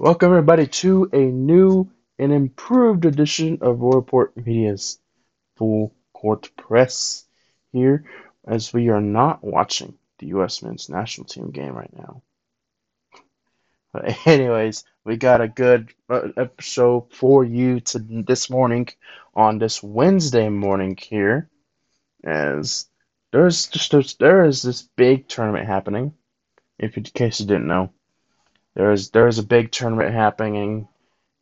Welcome everybody to a new and improved edition of Royport Media's Full Court Press here as we are not watching the U.S. men's national team game right now. But anyways, we got a good uh, episode for you to this morning on this Wednesday morning here as there's just there's, there is this big tournament happening if in case you didn't know. There's there's a big tournament happening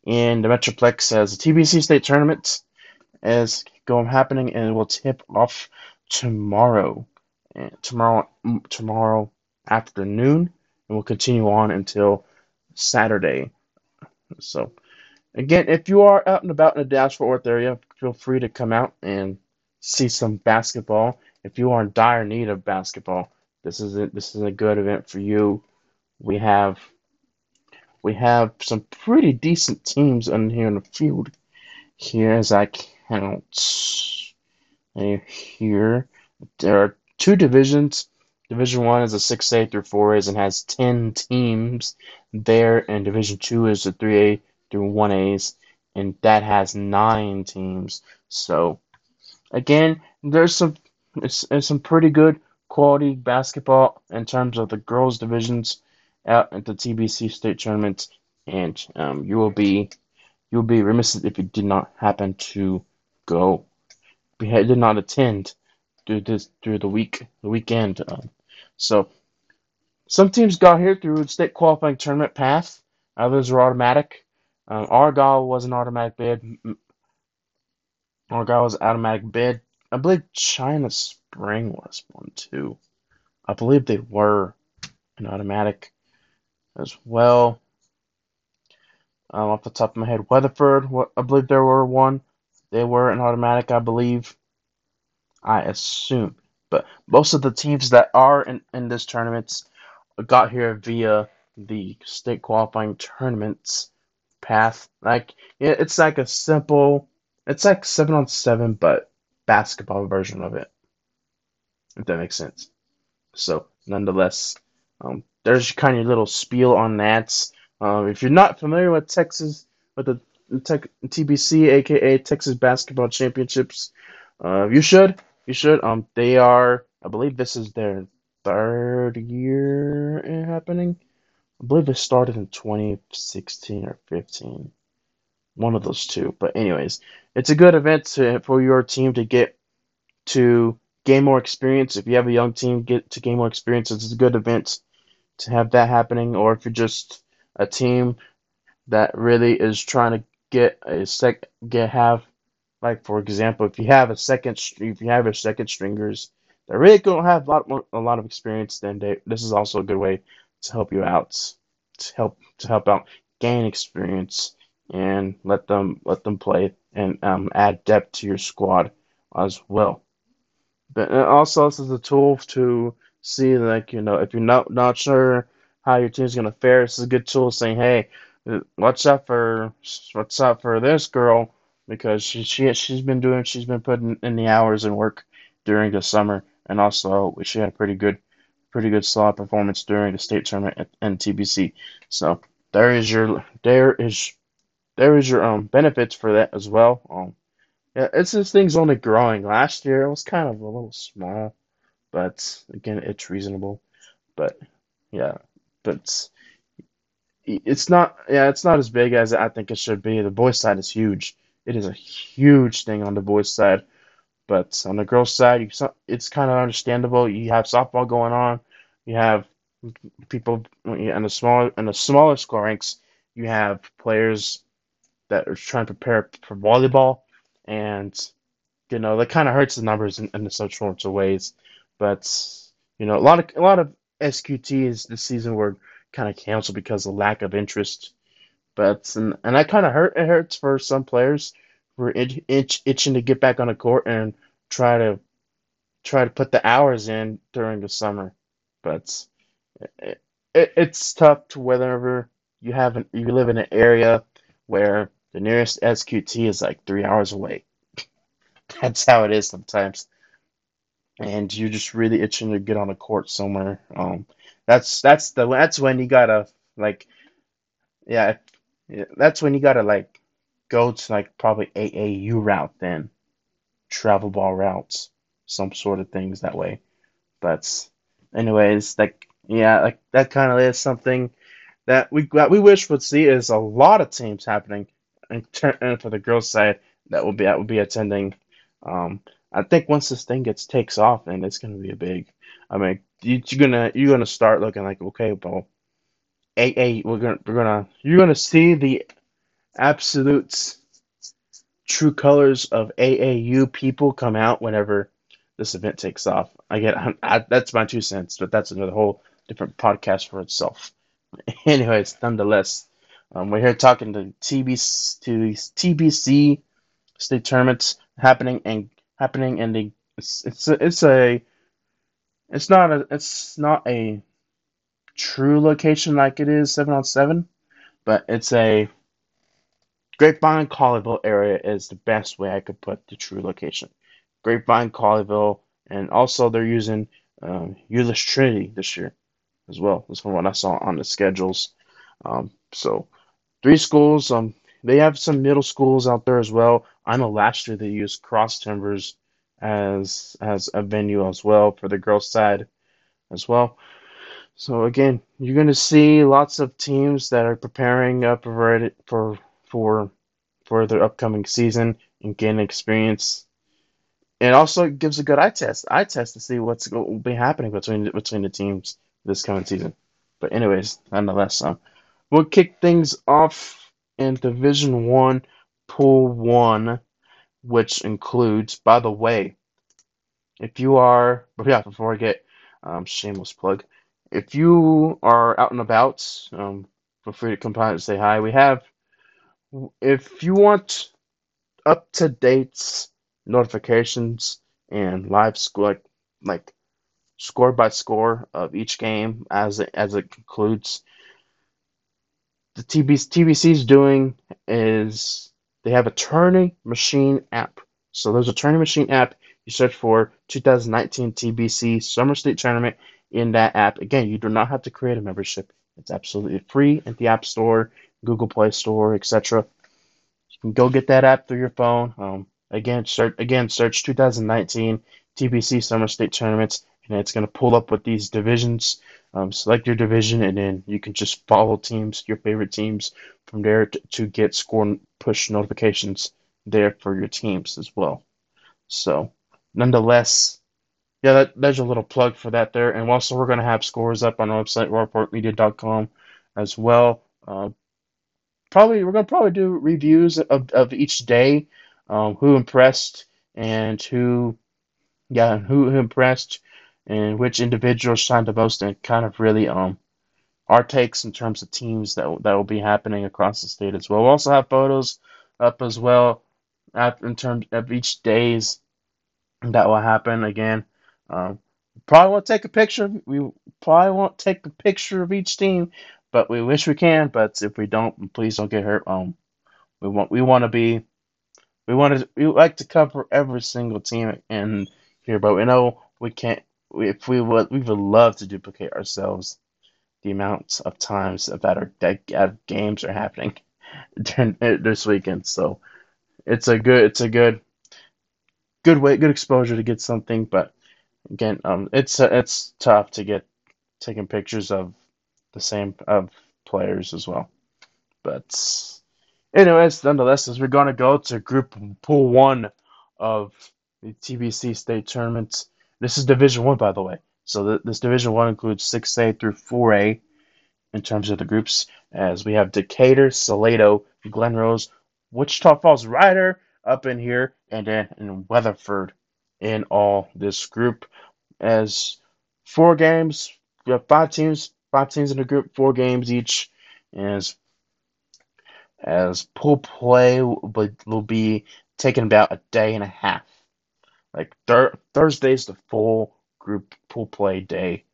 in the Metroplex as the TBC State Tournament is going happening and it will tip off tomorrow. Tomorrow tomorrow afternoon and will continue on until Saturday. So again, if you are out and about in the Dallas Fort Worth area, feel free to come out and see some basketball. If you are in dire need of basketball, this is a, this is a good event for you. We have we have some pretty decent teams in here in the field. Here, as I count here, there are two divisions. Division one is a six A through four A's and has ten teams there, and Division two is a three A through one A's, and that has nine teams. So, again, there's some it's, it's some pretty good quality basketball in terms of the girls divisions out at the TBC state tournament, and um, you will be you will be remiss if you did not happen to go, did not attend through this through the week the weekend. Um, so some teams got here through state qualifying tournament path. Others were automatic. Um, Argyle was an automatic bid. Argyle was automatic bid. I believe China Spring was one too. I believe they were an automatic as well. Um, off the top of my head, Weatherford, what I believe there were one. They were an automatic, I believe. I assume. But most of the teams that are in, in this tournament got here via the state qualifying tournaments path. Like it's like a simple it's like seven on seven but basketball version of it. If that makes sense. So nonetheless, um, there's kind of a little spiel on that. Um, if you're not familiar with Texas, with the tech, TBC, aka Texas Basketball Championships, uh, you should. You should. Um, they are. I believe this is their third year happening. I believe it started in 2016 or 15. One of those two. But anyways, it's a good event to, for your team to get to gain more experience. If you have a young team, get to gain more experience. It's a good event to have that happening, or if you're just a team that really is trying to get a sec get have like for example, if you have a second if you have a second stringers that really don't have a lot more, a lot of experience, then they, this is also a good way to help you out to help to help out gain experience and let them let them play and um, add depth to your squad as well. But also this is a tool to see like you know if you're not not sure how your team's gonna fare, this is a good tool saying, hey, watch out for watch out for this girl because she she she's been doing she's been putting in the hours and work during the summer, and also she had a pretty good pretty good slot performance during the state tournament at NTBC. So there is your there is there is your um benefits for that as well. Um, yeah, it's this thing's only growing. Last year it was kind of a little small, but again, it's reasonable. But yeah, but it's not. Yeah, it's not as big as I think it should be. The boys' side is huge. It is a huge thing on the boys' side, but on the girls' side, it's kind of understandable. You have softball going on. You have people in the smaller in the smaller school ranks. You have players that are trying to prepare for volleyball and you know that kind of hurts the numbers in, in such sorts of ways. But you know, a lot of a lot of SQTs this season were kind of canceled because of lack of interest. But and, and that kind of hurt. It hurts for some players who are itch, itch, itching to get back on the court and try to try to put the hours in during the summer. But it, it, it's tough to whenever you have an, you live in an area where the nearest SQT is like three hours away. That's how it is sometimes. And you're just really itching to get on a court somewhere. Um, that's that's the that's when you gotta like Yeah, that's when you gotta like go to like probably AAU route then, travel ball routes, some sort of things that way. But anyways, like yeah, like that kind of is something that we that we wish would see is a lot of teams happening, and, and for the girls' side that will be that will be attending. Um, I think once this thing gets takes off, and it's gonna be a big. I mean, you, you're gonna you're gonna start looking like okay, well, AA, we're gonna we're gonna you're gonna see the absolute true colors of AAU people come out whenever this event takes off. I get I, that's my two cents, but that's another whole different podcast for itself. Anyways, nonetheless, um, we're here talking to TBC to TBC state tournaments happening and happening in the it's it's a, it's a it's not a it's not a true location like it is seven on seven, but it's a Grapevine Colleyville area is the best way I could put the true location. Grapevine Colleyville, and also they're using um, Trinity this year as well. That's from what I saw on the schedules. Um, so three schools. Um, they have some middle schools out there as well. I know last year they used Cross Timbers as as a venue as well for the girls' side as well. So again, you're going to see lots of teams that are preparing up for for for for their upcoming season and gain experience. It also gives a good eye test, eye test to see what's what will be happening between between the teams this coming season. But anyways, nonetheless, um, we'll kick things off in Division One, Pool One, which includes, by the way, if you are, yeah, before I get um, shameless plug, if you are out and about, um, feel free to come by and say hi. We have, if you want up to date notifications and live score, like like score by score of each game as it, as it concludes, the TBC is doing is they have a Tourney Machine app. So there's a Tourney Machine app. You search for 2019 TBC Summer State Tournament in that app. Again, you do not have to create a membership. It's absolutely free at the App Store, Google Play Store, etc. You can go get that app through your phone. Um, again, search again search 2019 TBC Summer State Tournaments, and it's going to pull up with these divisions. Um, select your division, and then you can just follow teams, your favorite teams, from there to, to get score push notifications there for your teams as well. So, nonetheless, yeah, that, there's a little plug for that there. And also, we're going to have scores up on our website, roarreportmedia.com, as well. Uh, probably we're going to probably do reviews of, of each day, um, who impressed and who, yeah, who impressed and which individuals shined the most, and kind of really um our takes in terms of teams that that will be happening across the state as well. We'll also have photos up as well in terms of each days that will happen again. Um, probably won't take a picture. We probably won't take a picture of each team, but we wish we can. But if we don't, please don't get hurt. Um, we want we want to be we want to we like to cover every single team in here, but we know we can't. If we would, we would love to duplicate ourselves the amount of times that our de- games are happening during this weekend. So it's a good it's a good good way good exposure to get something. But again, um, it's uh, it's tough to get taking pictures of the same of players as well. But anyways, nonetheless, as we're gonna go to Group Pool One of the TBC State Tournaments. This is Division One, by the way. So th- this Division One includes 6A through 4A in terms of the groups, as we have Decatur, Salado, Glen Rose, Wichita Falls Rider up in here, and then in Weatherford in all this group. As four games, we have five teams, five teams in the group, four games each. As as pool play will, be taking about a day and a half. Like thir- Thursday's the full group pool play day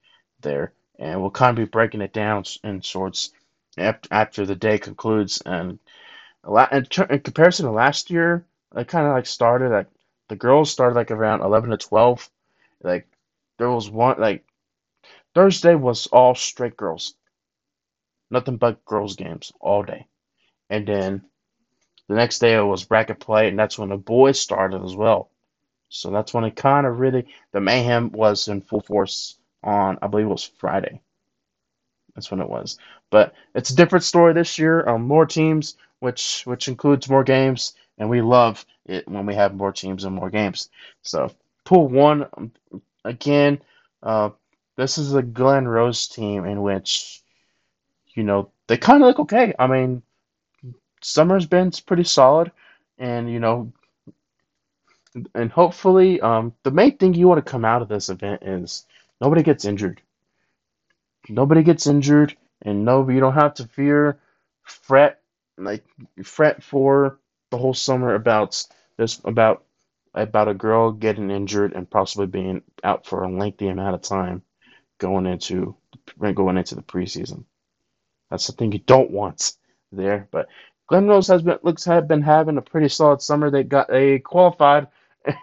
there, and we'll kind of be breaking it down in sorts after, after the day concludes. And a lot in, in comparison to last year, it kind of like started like the girls started like around 11 to 12. Like there was one like Thursday was all straight girls. nothing but girls games all day. And then the next day it was bracket play, and that's when the boys started as well. So that's when it kind of really the mayhem was in full force on I believe it was Friday. That's when it was. But it's a different story this year. Um, more teams, which which includes more games, and we love it when we have more teams and more games. So pool one um, again. Uh, this is a Glen Rose team in which, you know, they kind of look okay. I mean, summer's been pretty solid, and you know, and hopefully, um, the main thing you want to come out of this event is nobody gets injured. Nobody gets injured, and no, you don't have to fear, fret, like fret for the whole summer about this about about a girl getting injured and possibly being out for a lengthy amount of time going into going into the preseason. That's the thing you don't want there. But Glen Rose has been looks have been having a pretty solid summer. They got they qualified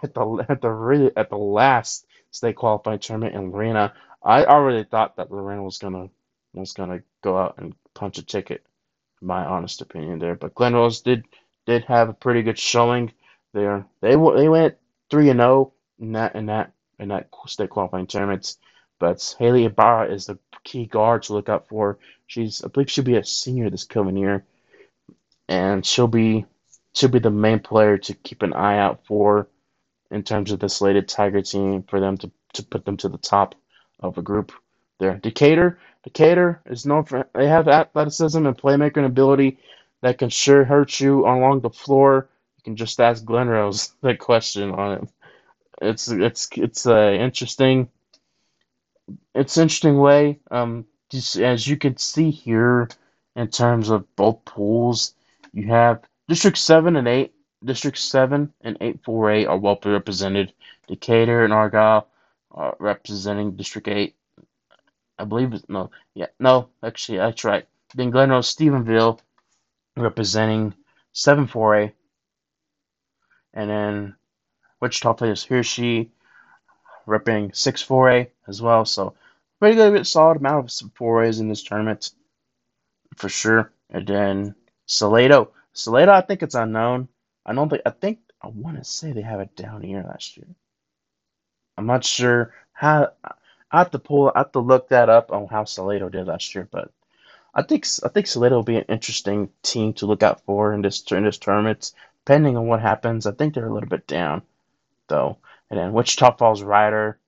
at the at the really at the last state qualifying tournament in Lorena. I already thought that Lorena was gonna was gonna go out and punch a ticket. My honest opinion there, but Glen Rose did did have a pretty good showing there. They they went three and zero oh in that in that in that state qualifying tournament. But Haley Ibarra is the key guard to look out for. She's I believe she'll be a senior this coming year, and she'll be she'll be the main player to keep an eye out for in terms of the slated Tiger team for them to, to put them to the top of a group there. Decatur, Decatur is known for they have athleticism and playmaking ability that can sure hurt you along the floor. You can just ask Glen Rose that question on it. It's it's it's uh, interesting. It's interesting way. Um, just as you can see here, in terms of both pools, you have District Seven and Eight District 7 and 848 are well represented. Decatur and Argyle are representing District 8. I believe it's, no, yeah, no, actually, that's right. Then Glen Rose Stephenville representing 7-4A. And then Wichita Falls Hirschi representing 6-4A as well. So, pretty good, solid amount of 4As in this tournament for sure. And then Salado. Salado, I think it's unknown. I don't think I think I want to say they have a down year last year. I'm not sure how. I have to pull. I have to look that up on how Salado did last year, but I think I think Salado will be an interesting team to look out for in this in this tournament. Depending on what happens, I think they're a little bit down, though. And then Wichita Falls Rider,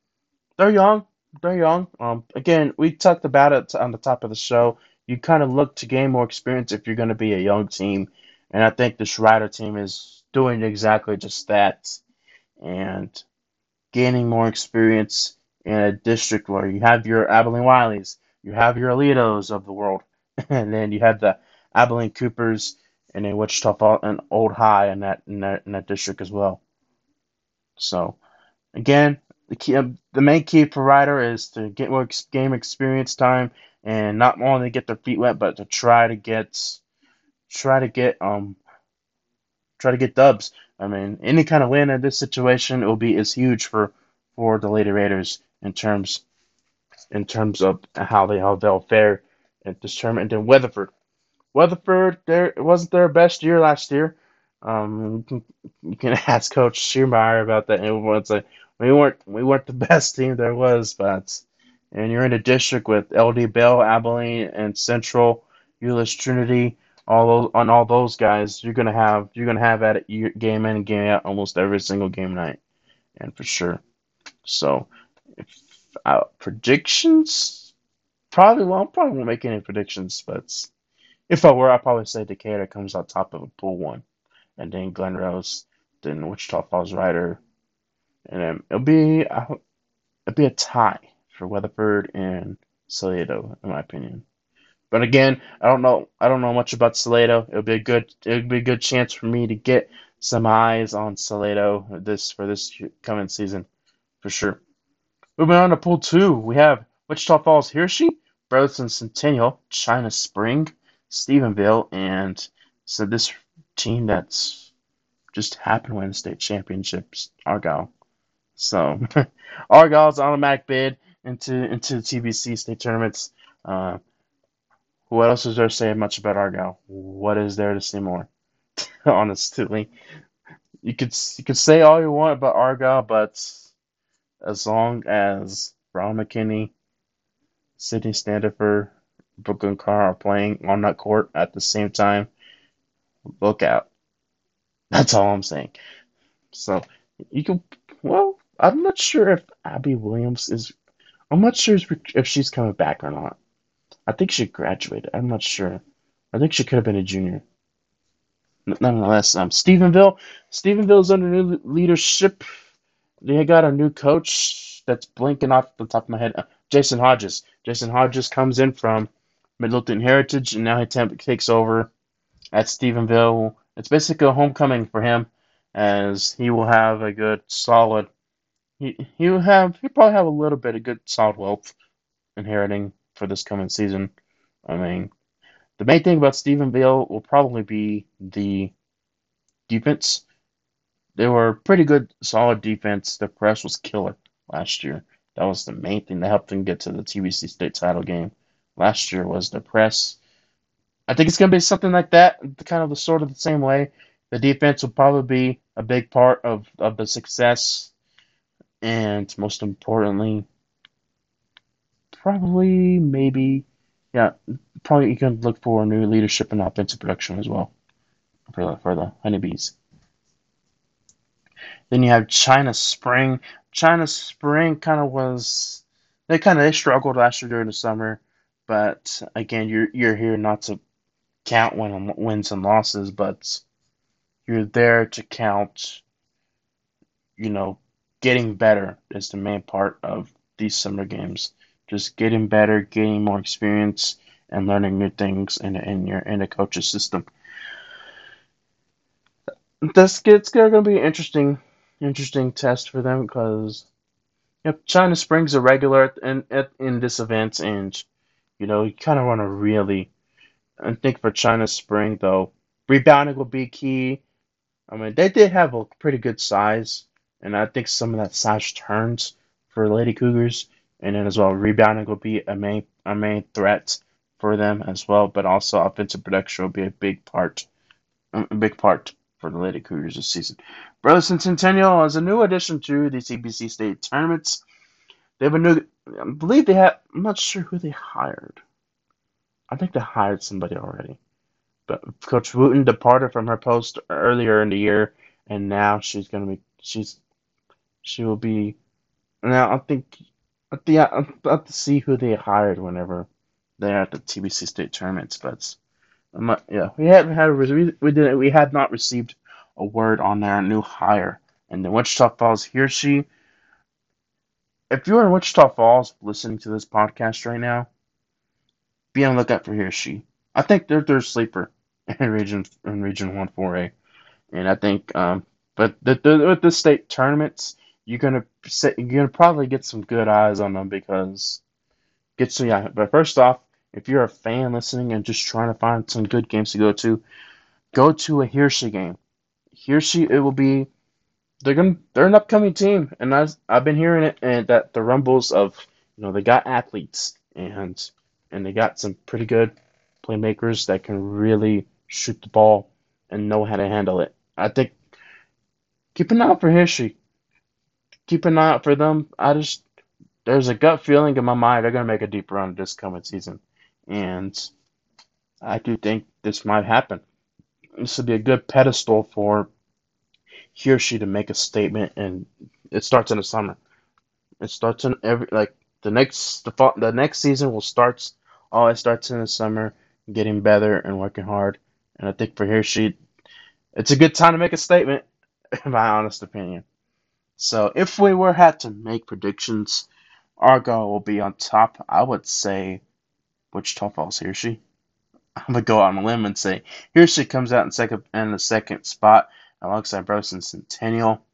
they're young. They're young. Um, again, we talked about it on the top of the show. You kind of look to gain more experience if you're going to be a young team and I think this Rider team is doing exactly just that and gaining more experience in a district where you have your Abilene Wylies, you have your Aledos of the world, and then you have the Abilene Coopers and then Wichita Falls and Old High in that, in that in that district as well. So, again, the key, um, the main key for Rider is to get more game experience time and not only get their feet wet, but to try to get try to get um try to get dubs. I mean, any kind of win in this situation will be is huge for for the Lady Raiders in terms in terms of how they how they'll fare at this tournament. And then Weatherford, Weatherford, there it wasn't their best year last year. Um, you can, you can ask Coach Schiermeyer about that. It was like we weren't we weren't the best team there was, but and you're in a district with LD Bell, Abilene, and Central, Euless Trinity all those on all those guys, you're gonna have you're gonna have at it game in and game out almost every single game night, and for sure. So, if uh, predictions, probably well, I probably won't make any predictions, but if I were, I'd probably say Decatur comes on top of a pool one, and then Glen Rose, then Wichita Falls Rider, and then it'll be uh, it'll be a tie for Weatherford and Salado, in my opinion. But again, I don't know. I don't know much about Salado. It'll be a good. It'll be a good chance for me to get some eyes on Salado this for this coming season, for sure. Moving on to Pool Two, we have Wichita Falls, Hirschi, Burleson Centennial, China Spring, Stephenville, and so this team that's just happened to win the state championships, Argyle. So Argyle's automatic bid into into the TBC state tournaments. Uh, What else is there to say much about Argyle? What is there to say more? Honestly, you could you could say all you want about Argyle, but as long as Ron McKinney, Sydney Standifer, Brooklyn Carr are playing on that court at the same time, look out. That's all I'm saying. So you can. Well, I'm not sure if Abby Williams is. I'm not sure if she's coming back or not. I think she graduated. I'm not sure. I think she could have been a junior. Nonetheless, um, Stephenville. Stephenville's under new leadership. They got a new coach that's blinking off the top of my head. Uh, Jason Hodges. Jason Hodges comes in from Midlothian Heritage, and now he takes over at Stephenville. It's basically a homecoming for him, as he will have a good, solid. He he will have he probably have a little bit of good, solid wealth inheriting for this coming season. I mean, the main thing about Stephenville will probably be the defense. They were pretty good, solid defense. The press was killer last year. That was the main thing that helped them get to the TBC state title game last year was the press. I think it's going to be something like that, kind of the sort of the same way. The defense will probably be a big part of, of the success, and most importantly, probably maybe, yeah, probably you can look for new leadership and offensive production as well for the, for the honeybees. Then you have China Spring. China Spring kind of was they kind of they struggled last year during the summer, but again, you're you're here not to count win, wins and losses, but you're there to count. You know, getting better is the main part of these summer games. Just getting better, getting more experience, and learning new things in in your in a coach's system. This it's going to be an interesting interesting test for them because yep, China Springs a regular in in this event, and you know you kind of want to really. I think for China Spring though, rebounding will be key. I mean they did have a pretty good size, and I think some of that size turns for Lady Cougars, and then as well rebounding will be a main a main threat for them as well. But also offensive production will be a big part, a big part for the Lady Cougars this season. Burleson Centennial is a new addition to the TBC state tournaments. They have a new, I believe they have, I'm not sure who they hired. I think they hired somebody already. But Coach Wooten departed from her post earlier in the year, and now she's going to be, she's, she will be, now I think, the, I'll have to see who they hired whenever they're at the TBC state tournaments, but yeah, we haven't had we, we did we had not received a word on their new hire. And the Wichita Falls Hirschi. If you're in Wichita Falls listening to this podcast right now, be on the lookout for Hirschi. I think they're their sleeper in region in region one four A, and I think um, but the, the, with the state tournaments, you're gonna you're gonna probably get some good eyes on them because get some yeah. But first off, if you're a fan listening and just trying to find some good games to go to, go to a Hirschi game. Hirschi, it will be. They're gonna. They're an upcoming team, and I've I've been hearing it, and that the rumbles of you know they got athletes and and they got some pretty good playmakers that can really shoot the ball and know how to handle it. I think keep an eye out for Hirschi. Keep an eye out for them. I just there's a gut feeling in my mind they're gonna make a deep run this coming season and I do think this might happen. This would be a good pedestal for Hirschi to make a statement, and it starts in the summer. It starts in every like the next the fall, the next season will start. All oh, it starts in the summer, getting better and working hard. And I think for Hirschi, it's a good time to make a statement, in my honest opinion. So if we were had to make predictions, Argyle will be on top. I would say Wichita Falls Hirschi. I'm gonna go on a limb and say Hirschi comes out in second in the second spot alongside Burleson Centennial,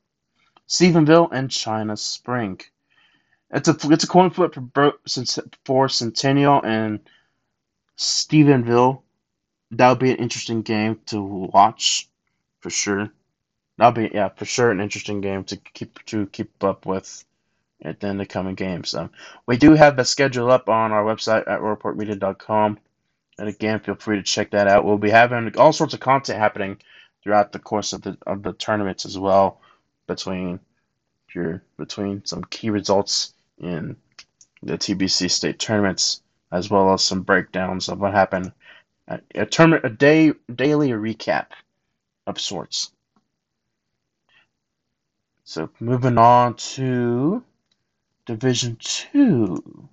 Stephenville, and China Spring. It's a it's a coin flip for, for Centennial and Stephenville. That would be an interesting game to watch for sure. That'll be yeah for sure an interesting game to keep to keep up with in the coming games. Um, we do have the schedule up on our website at reportmedia.com. And again, feel free to check that out. We'll be having all sorts of content happening throughout the course of the of the tournaments as well, between your between some key results in the TBC state tournaments, as well as some breakdowns of what happened. A tournament, a day daily recap of sorts. So moving on to Division Two.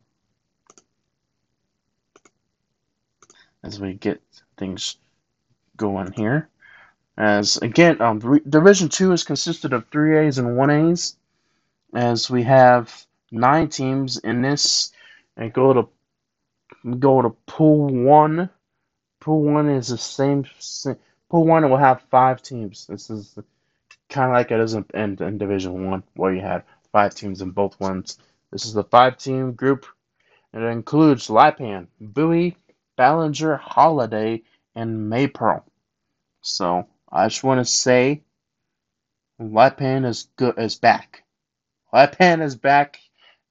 as we get things going here. As again, um, Division Two is consisted of three A's and one A's. As we have nine teams in this, and go to go to Pool One. Pool One is the same. Pool One will have five teams. This is kind of like it is in, in, Division One, where you had five teams in both ones. This is the five-team group, and it includes Lipan, Bowie, Ballinger, Holliday, and Maypearl. So I just want to say, Lipan is good is back. Lipan is back,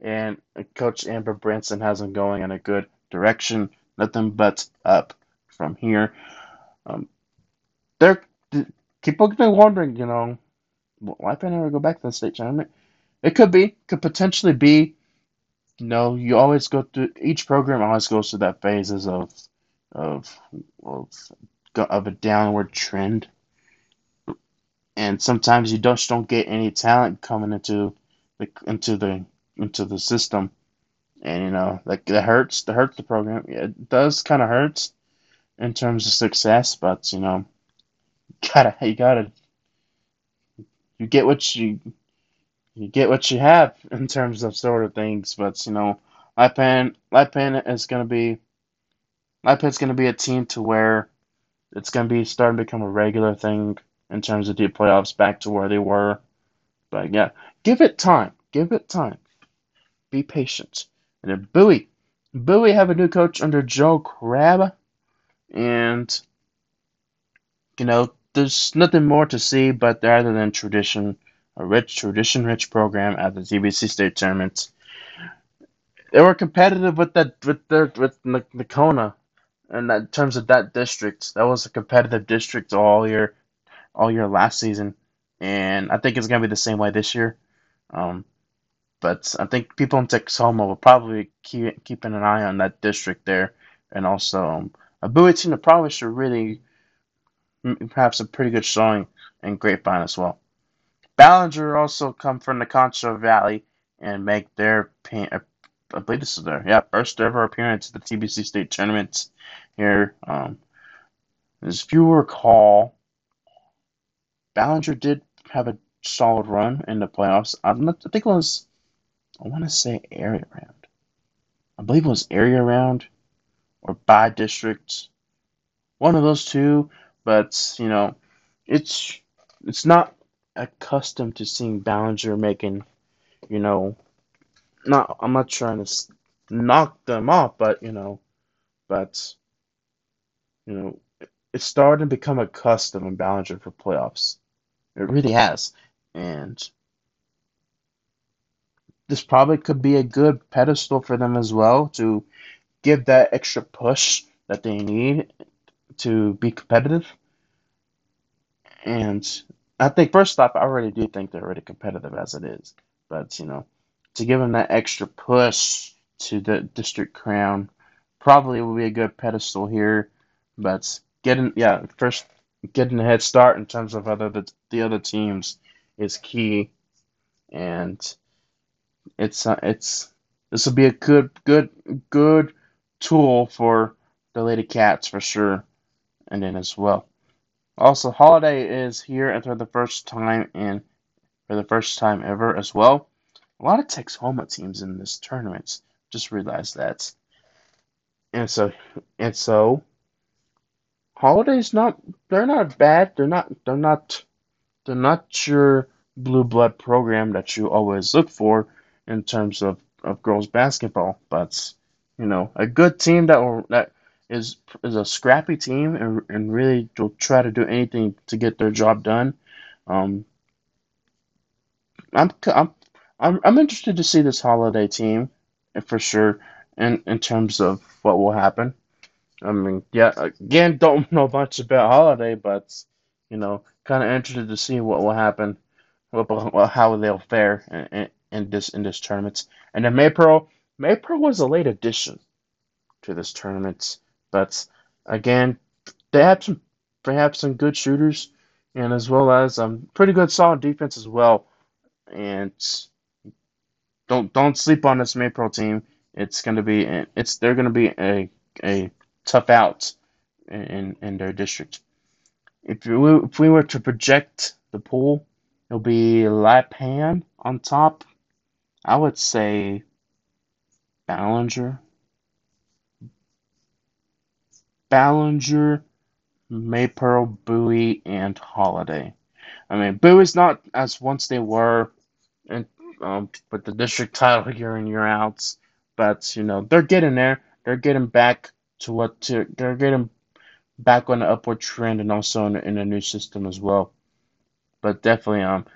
and Coach Amber Branson has them going in a good direction. Nothing but up from here. Um, they're people have been wondering, you know, will Lipan ever go back to the state tournament? It could be, could potentially be you know, you always go through each program always goes through that phases of of of of a downward trend, and sometimes you just don't get any talent coming into the into the into the system, and you know like that hurts. That hurts the program. It does kind of hurts in terms of success, but you know, gotta you gotta you get what you you get what you have in terms of sort of things. But you know, Lipan Lipan is to be Lipan's to be a team to where it's going to be starting to become a regular thing in terms of the playoffs back to where they were. But yeah, give it time. Give it time. Be patient. And then Bowie. Bowie have a new coach under Joe Crabb. And, you know, there's nothing more to see but rather than tradition a rich, tradition-rich program at the TBC state tournament. They were competitive with that with their with Nocona, and in terms of that district, that was a competitive district all year, all year last season, and I think it's gonna be the same way this year. Um, but I think people in Texoma will probably keep keeping an eye on that district there, and also um, a Bowie probably should really have a pretty good showing in Grapevine as well. Ballinger also come from the Concho Valley and make their, uh, I believe this is their, yeah, first ever appearance at the TBC State Tournament here. Um, as if you recall, Ballinger did have a solid run in the playoffs. I'm not, I think it was, I want to say area round. I believe it was area round or by district. One of those two, but you know, it's it's not accustomed to seeing Ballinger making, you know, not I'm not trying to knock them off, but you know, but you know, it's starting to become a custom in Ballinger for playoffs. It really has, and this probably could be a good pedestal for them as well to give that extra push that they need to be competitive. And I think first off, I already do think they're already competitive as it is, but you know, to give them that extra push to the district crown probably will be a good pedestal here. But getting yeah, first getting a head start in terms of other the, the other teams is key, and it's uh, it's this will be a good good good tool for the Lady Cats for sure, and then as well. Also, Holliday is here and for the first time in for the first time ever as well. A lot of Texoma teams in this tournament. Just realized that. And so and so Holliday's not they're not bad. They're not they're not they're not your blue blood program that you always look for in terms of, of girls basketball. But you know, a good team that will that is is a scrappy team and, and really will try to do anything to get their job done. Um, I'm, I'm I'm interested to see this Holliday team for sure in in terms of what will happen. I mean, yeah, again, don't know much about Holliday, but you know, kind of interested to see what will happen, what, how they'll fare in, in, in this in this tournament. And then Maypearl, Maypearl was a late addition to this tournament, but again, they have some perhaps some good shooters, and as well as um pretty good solid defense as well. And don't don't sleep on this Maypearl team. It's gonna be it's they're gonna be a a tough out in in their district. If we if we were to project the pool, it'll be Lipan on top. I would say Ballinger, Ballinger, Maypearl, Bowie, and Holliday. I mean, Bowie's not as once they were, and um, with the district title year in year outs, but you know they're getting there. They're getting back to what to. They're getting back on the upward trend, and also in, in a new system as well. But definitely, um,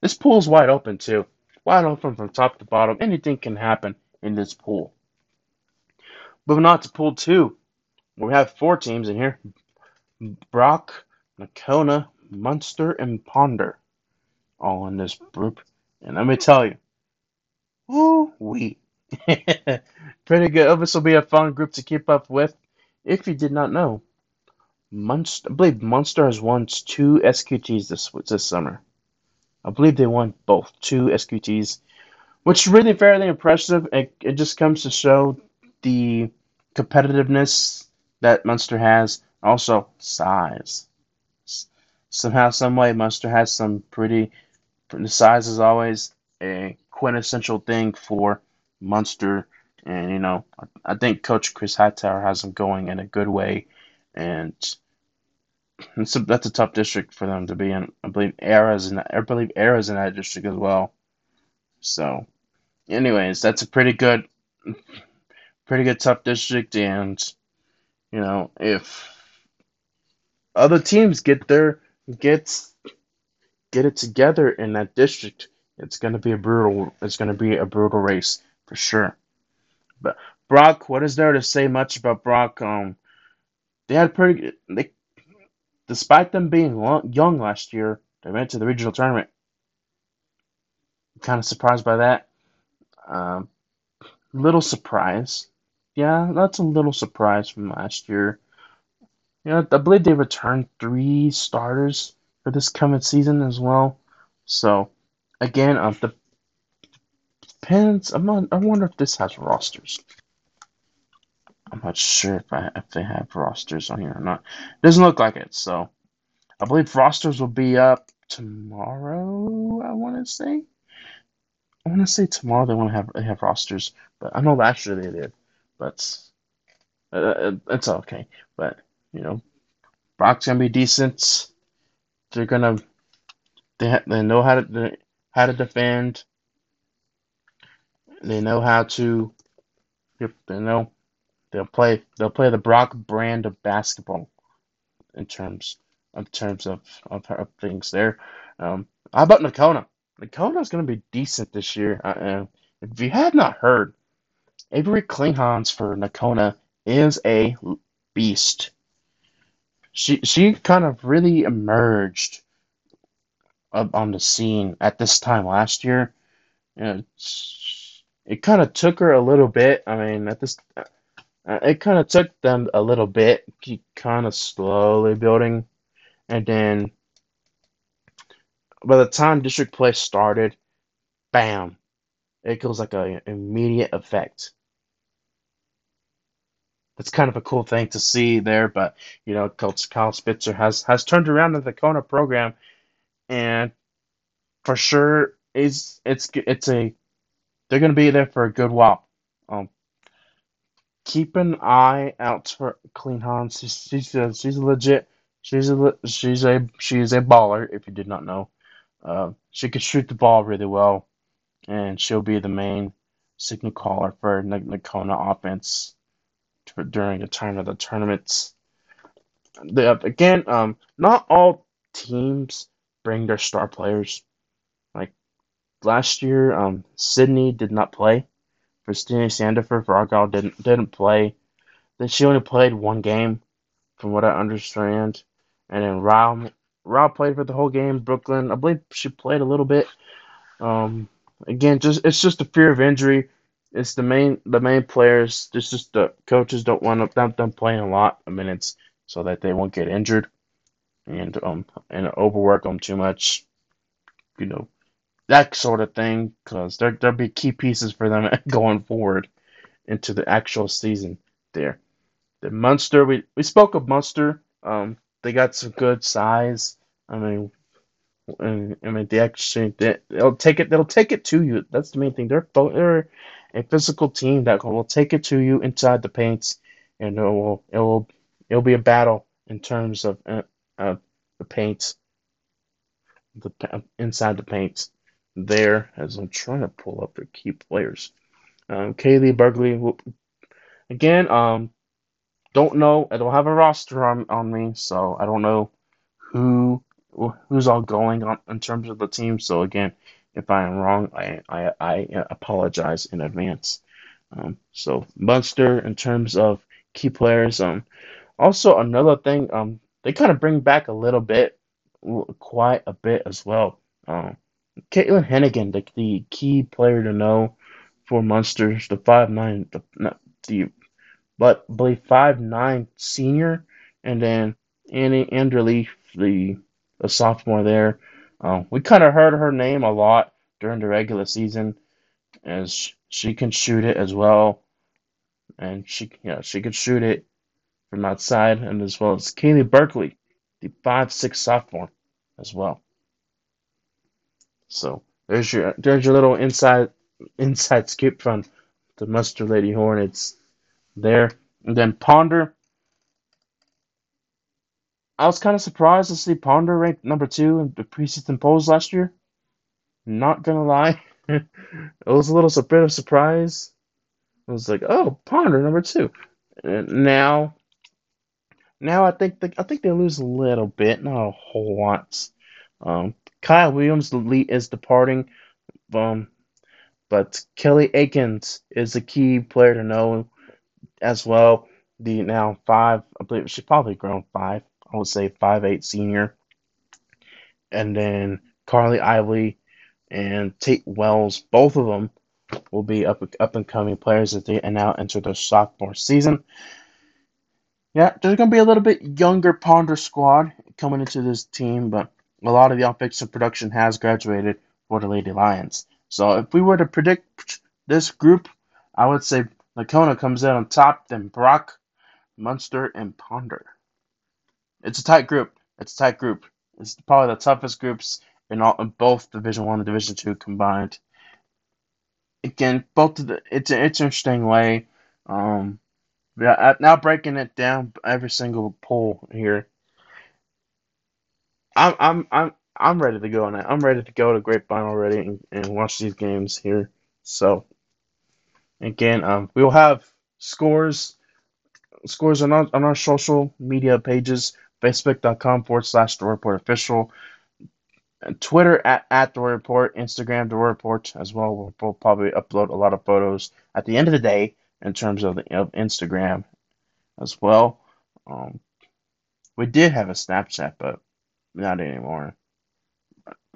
this pool is wide open too, wide open from top to bottom. Anything can happen in this pool. Moving on to pool two, we have four teams in here: Brock, Nocona, Muenster, and Ponder, all in this group. And let me tell you, woo wee. Pretty good. Oh, this will be a fun group to keep up with. If you did not know, Muenster, I believe Muenster has won two SQTs this this summer. I believe they won both two SQTs, which is really fairly impressive. It, it just comes to show the competitiveness that Muenster has, also size. Somehow, some way, Muenster has some pretty. The size is always a quintessential thing for Muenster, and you know, I think Coach Chris Hightower has them going in a good way, and a, that's a tough district for them to be in. I believe Era's in I believe Era's in that district as well. So, anyways, that's a pretty good, pretty good tough district, and you know, if other teams get their get get it together in that district, it's gonna be a brutal. It's gonna be a brutal race for sure. But Brock, what is there to say much about Brock? Um, they had pretty. They, despite them being long, young last year, they went to the regional tournament. kind of surprised by that. Um, little surprise. Yeah, that's a little surprise from last year. Know, I believe they returned three starters for this coming season as well. So, again, um, the depends. I'm not, I wonder if this has rosters. I'm not sure if I if they have rosters on here or not. It Doesn't look like it. So, I believe rosters will be up tomorrow. I want to say. I want to say tomorrow they want to have they have rosters, but I know last year they did. But uh, uh, it's okay. But you know, Brock's gonna be decent. They're gonna they ha- they know how to how to defend. They know how to. They know they'll play they'll play the Brock brand of basketball in terms in terms of of, of things there. Um, how about Nocona? Nocona's going to be decent this year. Uh, if you have not heard, Avery Klinghans for Nocona is a beast. She she kind of really emerged up on the scene at this time last year. It kind of took her a little bit. I mean, at this, uh, it kind of took them a little bit, kind of slowly building, and then by the time district play started, bam, it goes like an immediate effect. That's kind of a cool thing to see there, but you know, Coach Kyle Spitzer has has turned around the Kona program, and for sure is it's it's a they're going to be there for a good while. Um, keep an eye out for Klinghans. She's she's a, she's a legit. She's a she's a she's a baller. If you did not know, uh, she could shoot the ball really well, and she'll be the main signal caller for Nocona offense during the time of the tournaments. The, again, um, not all teams bring their star players. Like last year, um, Sydney did not play. Christina Sandefur for Argyle didn't didn't play. Then she only played one game, from what I understand. And then Rao, Rao played for the whole game. Brooklyn, I believe she played a little bit. Um, again, just it's just a fear of injury. It's the main the main players. It's just the coaches don't want them, them playing a lot of minutes so that they won't get injured and um and overwork them too much. You know that sort of thing because there there'll be key pieces for them going forward into the actual season. There, the Muenster we we spoke of Muenster. Um, they got some good size. I mean, I mean, they actually they, they'll take it. They'll take it to you. That's the main thing. They're they're a physical team that will take it to you inside the paints, and it will it will it'll be a battle in terms of uh, uh, the paints, the inside the paints. There, as I'm trying to pull up their key players. Um, Kaylee Burgley, again, um, don't know. I don't have a roster on on me, so I don't know who who's all going on in terms of the team. So again, if I am wrong, I I, I apologize in advance. Um, so Muenster in terms of key players. Um, also another thing. Um, they kind of bring back a little bit, quite a bit as well. Um, Caitlin Hennigan, the, the key player to know for Muenster, the five nine, the not the, but I believe five nine senior, and then Annie Anderleaf, the a sophomore there. Uh, we kind of heard her name a lot during the regular season, as she can shoot it as well, and she yeah she could shoot it from outside, and as well as Kaylee Berkeley, the five six sophomore, as well. So there's your there's your little inside inside scoop from the Muenster Lady Hornets there, and then Ponder I was kind of surprised to see Ponder ranked number two in the preseason polls last year. Not gonna lie, it was a little bit of surprise. I was like, oh, Ponder number two. And now, now I think the, I think they lose a little bit, not a whole lot. Um, Kyle Williams Lee is departing, um, but Kelly Akins is a key player to know as well. The now five, I believe she's probably grown five I would say five eight senior. And then Carly Ively and Tate Wells, both of them will be up up and coming players as they and now enter their sophomore season. Yeah, there's going to be a little bit younger Ponder squad coming into this team, but a lot of the offensive production has graduated for the Lady Lions. So if we were to predict this group, I would say Nocona comes in on top, then Brock, Muenster, and Ponder. It's a tight group. It's a tight group. It's probably the toughest groups in all in both Division One and Division Two combined. Again, both of the it's an interesting way. Um, yeah, now breaking it down every single poll here. I'm I'm I'm I'm ready to go on that. I'm ready to go to Grapevine already and, and watch these games here. So again, um, we'll have scores scores on our, on our social media pages facebook.com forward slash the report official, Twitter at, at the report, Instagram the report as well. We'll, probably upload a lot of photos at the end of the day in terms of, the, of Instagram as well. Um, we did have a Snapchat, but not anymore.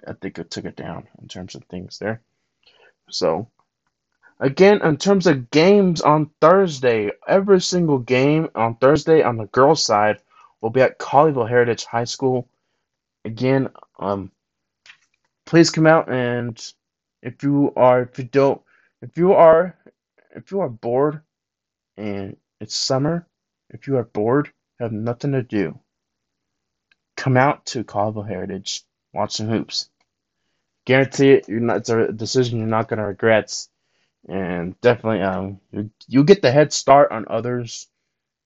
I think it took it down in terms of things there. So, again, in terms of games on Thursday, every single game on Thursday on the girls' side will be at Colleyville Heritage High School. Again, um, please come out and if you are, if you don't, if you are, if you are bored and it's summer, if you are bored, have nothing to do, come out to Colleyville Heritage, watch some hoops. Guarantee it, you're not. It's a decision you're not going to regret, and definitely, um, you you get the head start on others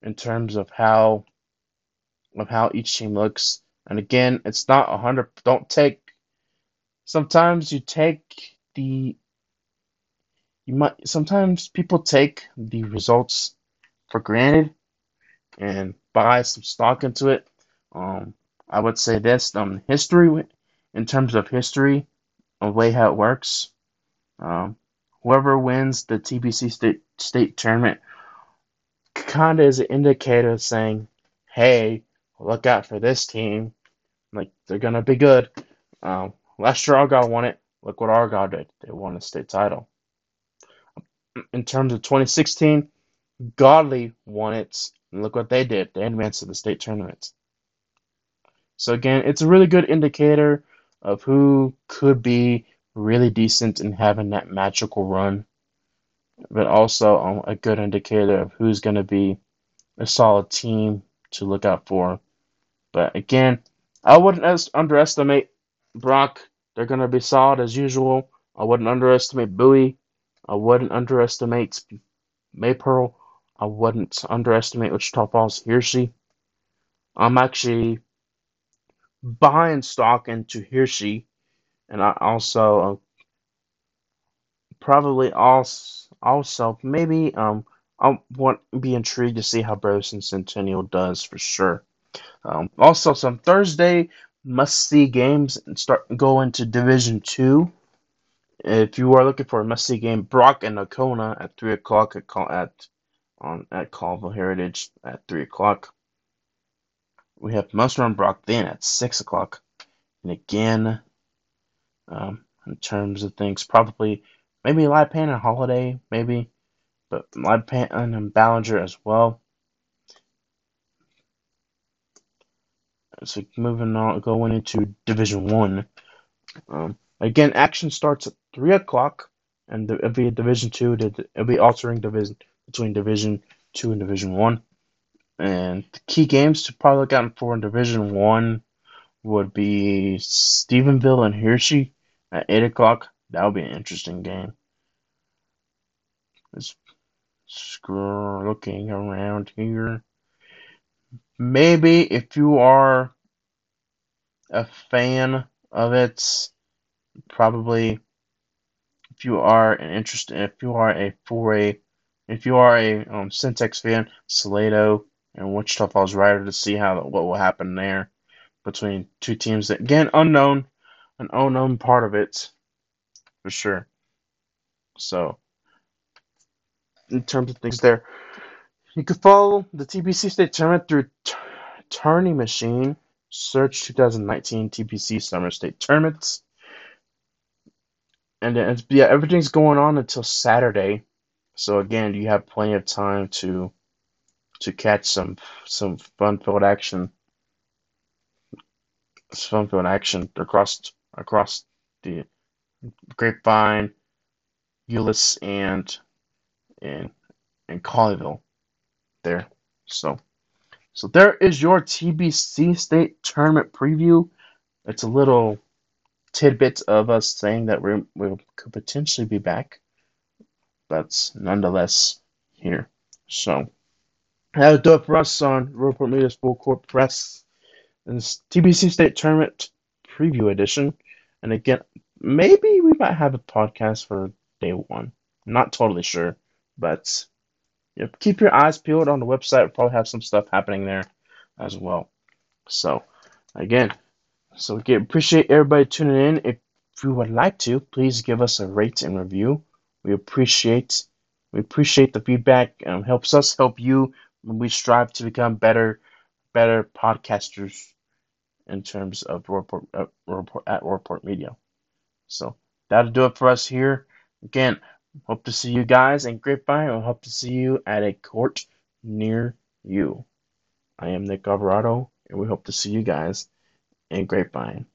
in terms of how of how each team looks. And again, it's not a hundred. Don't take. Sometimes you take the. You might. Sometimes people take the results for granted, and buy some stock into it. Um, I would say this: um, history, in terms of history, of way how it works. Um, whoever wins the TBC state state tournament kind of is an indicator saying, hey, look out for this team. Like, they're going to be good. Um, last year, Argyle won it. Look what Argyle did. They won the state title. In terms of 2016, Godley won it. And look what they did. They advanced to the state tournament. So again, it's a really good indicator of who could be really decent in having that magical run, but also um, a good indicator of who's going to be a solid team to look out for. But again, I wouldn't underestimate Brock. They're going to be solid as usual. I wouldn't underestimate Bowie. I wouldn't underestimate Maypearl. I wouldn't underestimate Wichita Falls Hirschi. I'm actually buying stock into Hirschi, and I also uh, probably also also maybe um I want be intrigued to see how Burleson Centennial does for sure. Um, also, some Thursday must see games and start go into Division Two. If you are looking for a must see game, Brock and Nocona at three o'clock at at on at Colleyville Heritage at three o'clock. We have Muenster and Brock then at six o'clock, and again, um, in terms of things, probably maybe Lipan and Holliday, maybe, but Lipan and Ballinger as well. So moving on, going into Division One. Um, again, action starts at three o'clock, and it'll be Division Two. It'll be altering division between Division Two and Division One. And the key games to probably look out for in Division One would be Stephenville and Hirschi at eight o'clock. That would be an interesting game. Just looking around here. Maybe if you are a fan of it, probably if you are an interest, if you are a for a, if you are a um, Centex fan, Salado and Wichita Falls Rider to see how what will happen there between two teams that again unknown, an unknown part of it for sure. So in terms of things there. You can follow the TBC State Tournament through T- Tourney Machine. Search 2019 TBC Summer State Tournaments. And then, yeah, everything's going on until Saturday. So again, you have plenty of time to to catch some some fun-filled action. Fun-filled action across across the Grapevine, Euless, and and and Colleyville there. So, so there is your TBC state tournament preview. It's a little tidbit of us saying that we we could potentially be back, but nonetheless here. So that'll do it for us on Report Media's Full Court Press and TBC State Tournament Preview Edition. And again, maybe we might have a podcast for day one. not totally sure, but you know, keep your eyes peeled on the website. We'll probably have some stuff happening there as well. So, again, so we appreciate everybody tuning in. If you would like to, please give us a rate and review. We appreciate we appreciate the feedback. Um, helps us help you when we strive to become better better podcasters in terms of report, uh, report at Report Media. So that'll do it for us here. Again, Hope to see you guys in Grapevine and hope to see you at a court near you. I am Nick Alvarado, and we hope to see you guys in Grapevine.